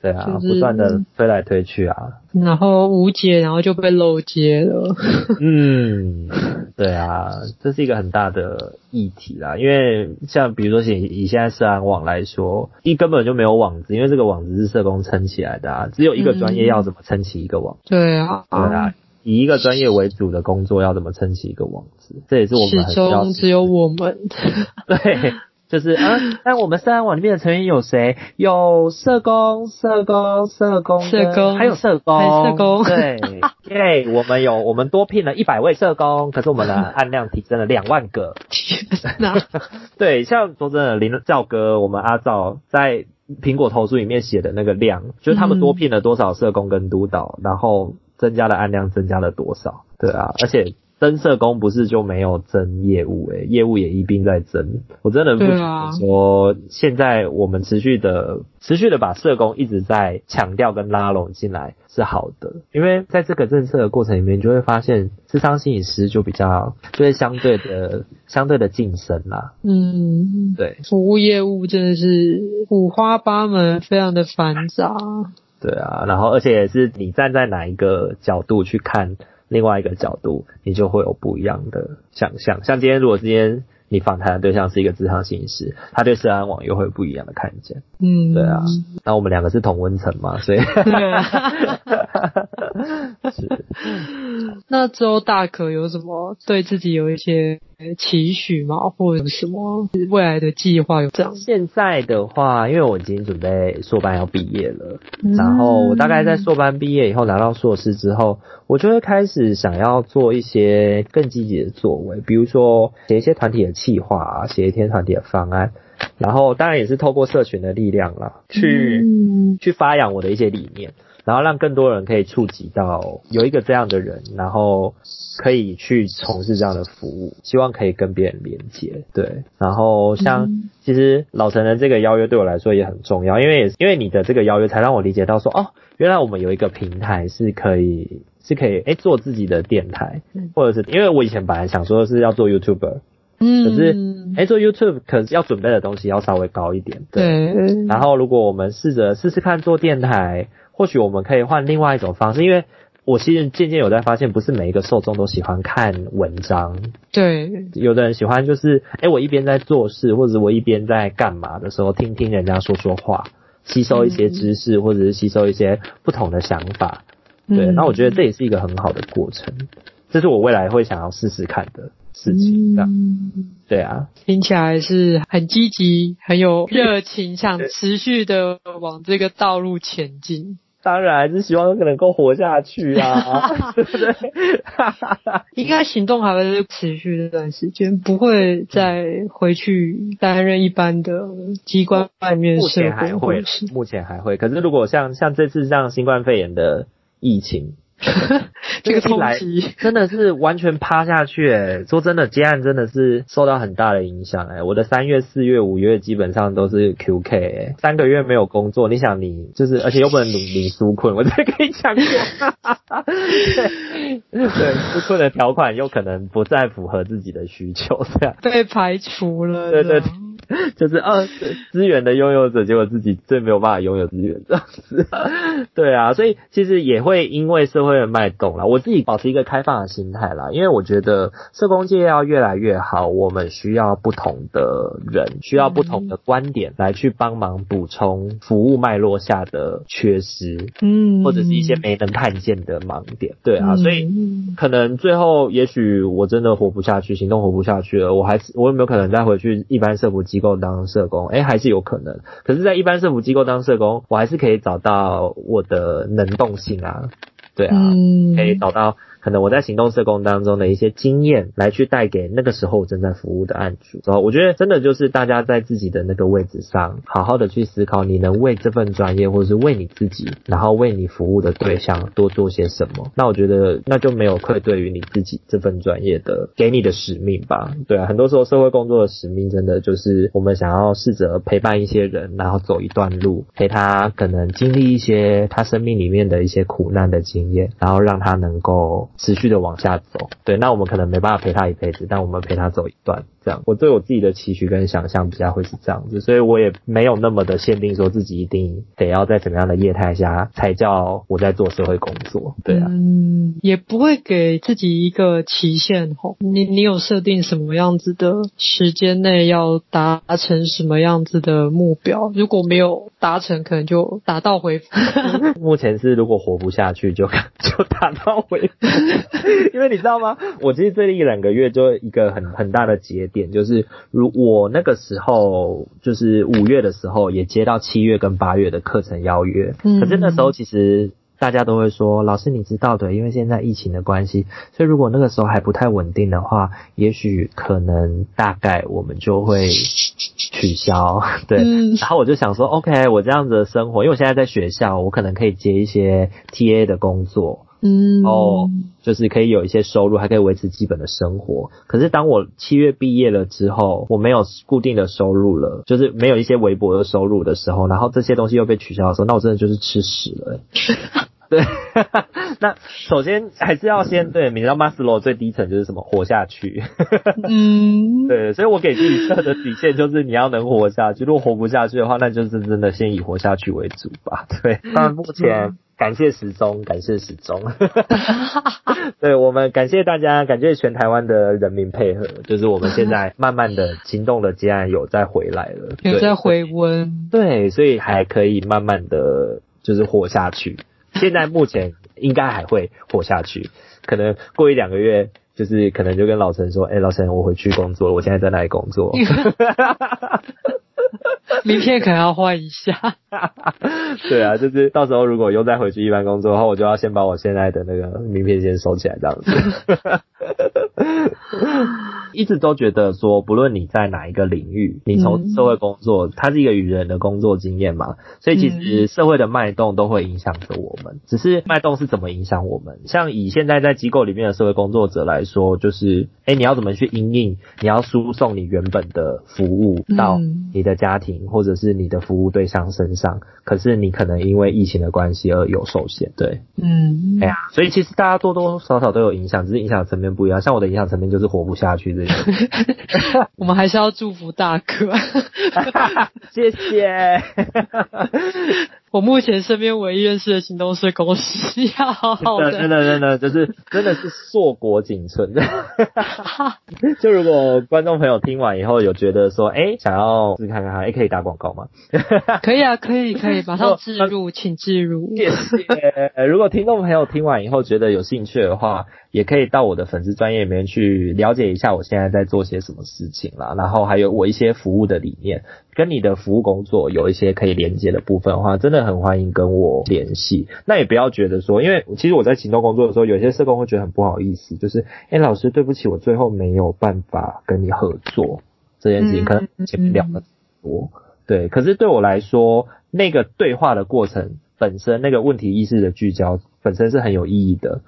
对啊，就是、不断的推来推去啊，然后无解，然后就被漏接了。嗯，对啊，这是一个很大的议题啦。因为像比如说以以现在社安网来说，一根本就没有网子，因为这个网子是社工撑起来的啊。只有一个专业要怎么撑起一个网？对啊，对啊，以一个专业为主的工作要怎么撑起一个网子？这也是我们很需要。始终只有我们。对。就是嗯，那我们社安网里面的成员有谁？有社工、社工、社工、社工，还有社工，还社工。对，因为我们有，我们多聘了一百位社工，可是我们的 案量提升了两万个。天哪！对，像说真的，林赵哥，我们阿赵在苹果投诉里面写的那个量，就是他们多聘了多少社工跟督导，然后增加的案量增加了多少？对啊，而且。增社工不是就没有增业务诶、欸，业务也一并在增。我真的不想说现在我们持续的、持续的把社工一直在强调跟拉拢进来是好的，因为在这个政策的过程里面，你就会发现智商心理师就比较就会相对的、相对的晋升啦。嗯，对，服务业务真的是五花八门，非常的繁杂。对啊，然后而且也是你站在哪一个角度去看。另外一个角度，你就会有不一样的想象。像今天，如果今天你访谈的对象是一个职场心理师，他对社安网又会有不一样的看见。嗯，对啊。那我们两个是同温层嘛，所以。那周大可有什么对自己有一些期许吗？或者什么未来的计划有这样？现在的话，因为我已经准备硕班要毕业了，嗯、然后我大概在硕班毕业以后拿到硕士之后，我就会开始想要做一些更积极的作为，比如说写一些团体的企划啊，写一天团体的方案。然后当然也是透过社群的力量啦，去、嗯、去发扬我的一些理念。然后让更多人可以触及到有一个这样的人，然后可以去从事这样的服务，希望可以跟别人连接。对，然后像其实老陈的这个邀约对我来说也很重要，因为也因为你的这个邀约才让我理解到说，哦，原来我们有一个平台是可以是可以诶做自己的电台，或者是因为我以前本来想说是要做 YouTuber。嗯，可是诶做 YouTube 可是要准备的东西要稍微高一点。对，对然后如果我们试着试试看做电台。或许我们可以换另外一种方式，因为我其实渐渐有在发现，不是每一个受众都喜欢看文章。对，有的人喜欢就是，诶我一边在做事，或者我一边在干嘛的时候，听听人家说说话，吸收一些知识，嗯、或者是吸收一些不同的想法。对，嗯、那我觉得这也是一个很好的过程，这是我未来会想要试试看的事情。这样，嗯、对啊，听起来是很积极、很有热情，想持续的往这个道路前进。当然还是希望能够活下去啊，对不对？应该行动还会持续这段时间，不会再回去担任一般的机关外面。目前还会，目前还会。可是如果像像这次像新冠肺炎的疫情。这个冲击真的是完全趴下去诶，说真的，接案真的是受到很大的影响哎，我的三月、四月、五月基本上都是 QK 诶，三个月没有工作，你想你就是，而且又不能领领纾困，我这跟你讲过。对对，纾困的条款又可能不再符合自己的需求，这样被排除了。对对对。就是二资源的拥有者，结果自己最没有办法拥有资源这样子。对啊，所以其实也会因为社会的脉动啦，我自己保持一个开放的心态啦，因为我觉得社工界要越来越好，我们需要不同的人，需要不同的观点来去帮忙补充服务脉络下的缺失，嗯，或者是一些没能看见的盲点。对啊，所以可能最后也许我真的活不下去，行动活不下去了，我还是我有没有可能再回去一般社福机构当社工，哎、欸，还是有可能。可是，在一般社福机构当社工，我还是可以找到我的能动性啊，对啊，嗯、可以找到。可能我在行动社工当中的一些经验，来去带给那个时候我正在服务的案主。然后我觉得真的就是大家在自己的那个位置上，好好的去思考，你能为这份专业，或者是为你自己，然后为你服务的对象多做些什么。那我觉得那就没有愧对于你自己这份专业的给你的使命吧。对啊，很多时候社会工作的使命，真的就是我们想要试着陪伴一些人，然后走一段路，陪他可能经历一些他生命里面的一些苦难的经验，然后让他能够。持续的往下走，对，那我们可能没办法陪他一辈子，但我们陪他走一段。这样，我对我自己的期许跟想象比较会是这样子，所以我也没有那么的限定说自己一定得要在什么样的业态下才叫我在做社会工作，对啊，嗯，也不会给自己一个期限吼，你你有设定什么样子的时间内要达成什么样子的目标？如果没有达成，可能就打道回府。目前是如果活不下去就 就打道回府，因为你知道吗？我其实这一两个月就一个很很大的节。点就是，如我那个时候就是五月的时候，也接到七月跟八月的课程邀约。嗯，可是那时候其实大家都会说，老师你知道的，因为现在疫情的关系，所以如果那个时候还不太稳定的话，也许可能大概我们就会取消。对，嗯，然后我就想说，OK，我这样子的生活，因为我现在在学校，我可能可以接一些 TA 的工作。嗯，哦，就是可以有一些收入，还可以维持基本的生活。可是当我七月毕业了之后，我没有固定的收入了，就是没有一些微薄的收入的时候，然后这些东西又被取消的时候，那我真的就是吃屎了欸。对，那首先还是要先对，你知道马斯洛最低层就是什么？活下去。嗯，对，所以我给自己设的底线就是你要能活下去。如果活不下去的话，那就是真的先以活下去为主吧。对，当然目前。感谢时钟，感谢时钟。对，我们感谢大家，感谢全台湾的人民配合，就是我们现在慢慢的行动的接案有在回来了，有在回温。对，所以还可以慢慢的就是活下去。现在目前应该还会活下去，可能过一两个月，就是可能就跟老陈说，哎、欸，老陈，我回去工作了，我现在在那里工作？名片可能要换一下。对啊，就是到时候如果又再回去一般工作的话，我就要先把我现在的那个名片先收起来，这样子。一直都觉得说，不论你在哪一个领域，你从社会工作，嗯、它是一个与人的工作经验嘛，所以其实社会的脉动都会影响着我们。只是脉动是怎么影响我们？像以现在在机构里面的社会工作者来说，就是，哎，你要怎么去应应？你要输送你原本的服务到你的家庭或者是你的服务对象身上，可是你可能因为疫情的关系而有受限。对，嗯，哎呀，所以其实大家多多少少都有影响，只是影响层面不一样。像我的影响层面就是活不下去这种。我们还是要祝福大哥，谢谢。我目前身边唯一认识的行动社工师，要好好的，真的真的就是真的是硕果仅存的。就如果观众朋友听完以后有觉得说，哎、欸，想要试看看，哎、欸，可以打广告吗？可以啊，可以可以，马上置入，请置入。谢谢。如果听众朋友听完以后觉得有兴趣的话，也可以到我的粉丝专业里面去了解一下我现在在做些什么事情啦，然后还有我一些服务的理念。跟你的服务工作有一些可以连接的部分的话，真的很欢迎跟我联系。那也不要觉得说，因为其实我在行动工作的时候，有些社工会觉得很不好意思，就是，哎，老师，对不起，我最后没有办法跟你合作这件事情，可能前面聊了多，对。可是对我来说，那个对话的过程本身，那个问题意识的聚焦本身是很有意义的。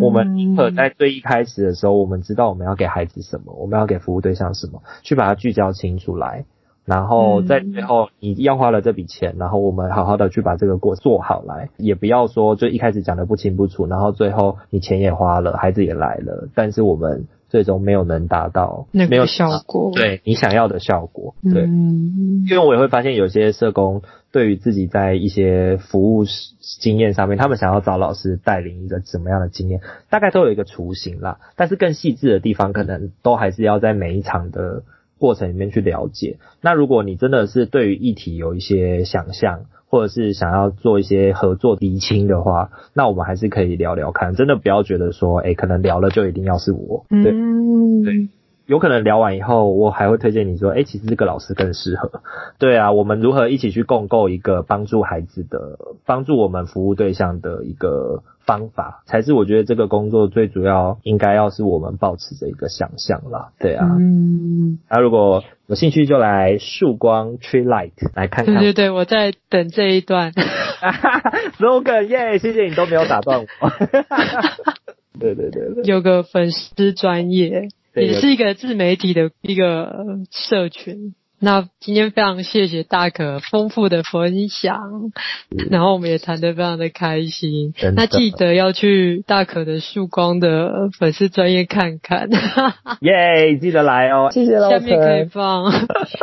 我们宁可在最一开始的时候，我们知道我们要给孩子什么，我们要给服务对象什么，去把它聚焦清楚来。然后在最后，你要花了这笔钱，然后我们好好的去把这个过做好来，也不要说就一开始讲的不清不楚，然后最后你钱也花了，孩子也来了，但是我们最终没有能达到那个效果，对你想要的效果，对，嗯，因为我也会发现有些社工对于自己在一些服务经验上面，他们想要找老师带领一个怎么样的经验，大概都有一个雏形啦，但是更细致的地方，可能都还是要在每一场的。过程里面去了解。那如果你真的是对于议题有一些想象，或者是想要做一些合作厘清的话，那我们还是可以聊聊看。真的不要觉得说，哎，可能聊了就一定要是我。对，嗯，对。有可能聊完以后，我还会推荐你说，哎，其实这个老师更适合。对啊，我们如何一起去共构一个帮助孩子的、帮助我们服务对象的一个方法，才是我觉得这个工作最主要应该要是我们保持的一个想象啦。对啊，嗯，那、啊、如果有兴趣就来曙光 Tree Light 来看看。对对对，我在等这一段。Slogan 耶，谢谢你都没有打断我。对，对对对，有个粉丝专业。也是一个自媒体的一个社群。那今天非常谢谢大可丰富的分享，然后我们也谈得非常的开心。那记得要去大可的曙光的粉丝专业看看。耶、yeah，记得来哦，谢谢老师。下面可以放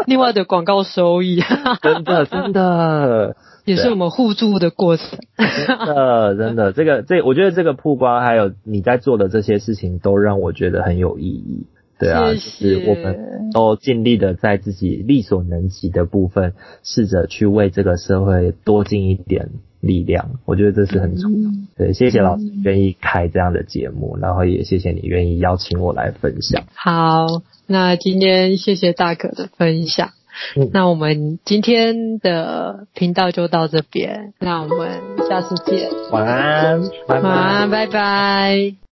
另外的广告收益。真 的真的。也是我们互助的过程。真的 真的，这个这我觉得这个曝光还有你在做的这些事情，都让我觉得很有意义。对啊，就是我们都尽力的在自己力所能及的部分，试着去为这个社会多尽一点力量。我觉得这是很重要。对，谢谢老师愿意开这样的节目，然后也谢谢你愿意邀请我来分享。好，那今天谢谢大可的分享。嗯，那我们今天的频道就到这边，那我们下次见。晚安，拜拜。晚安，拜拜。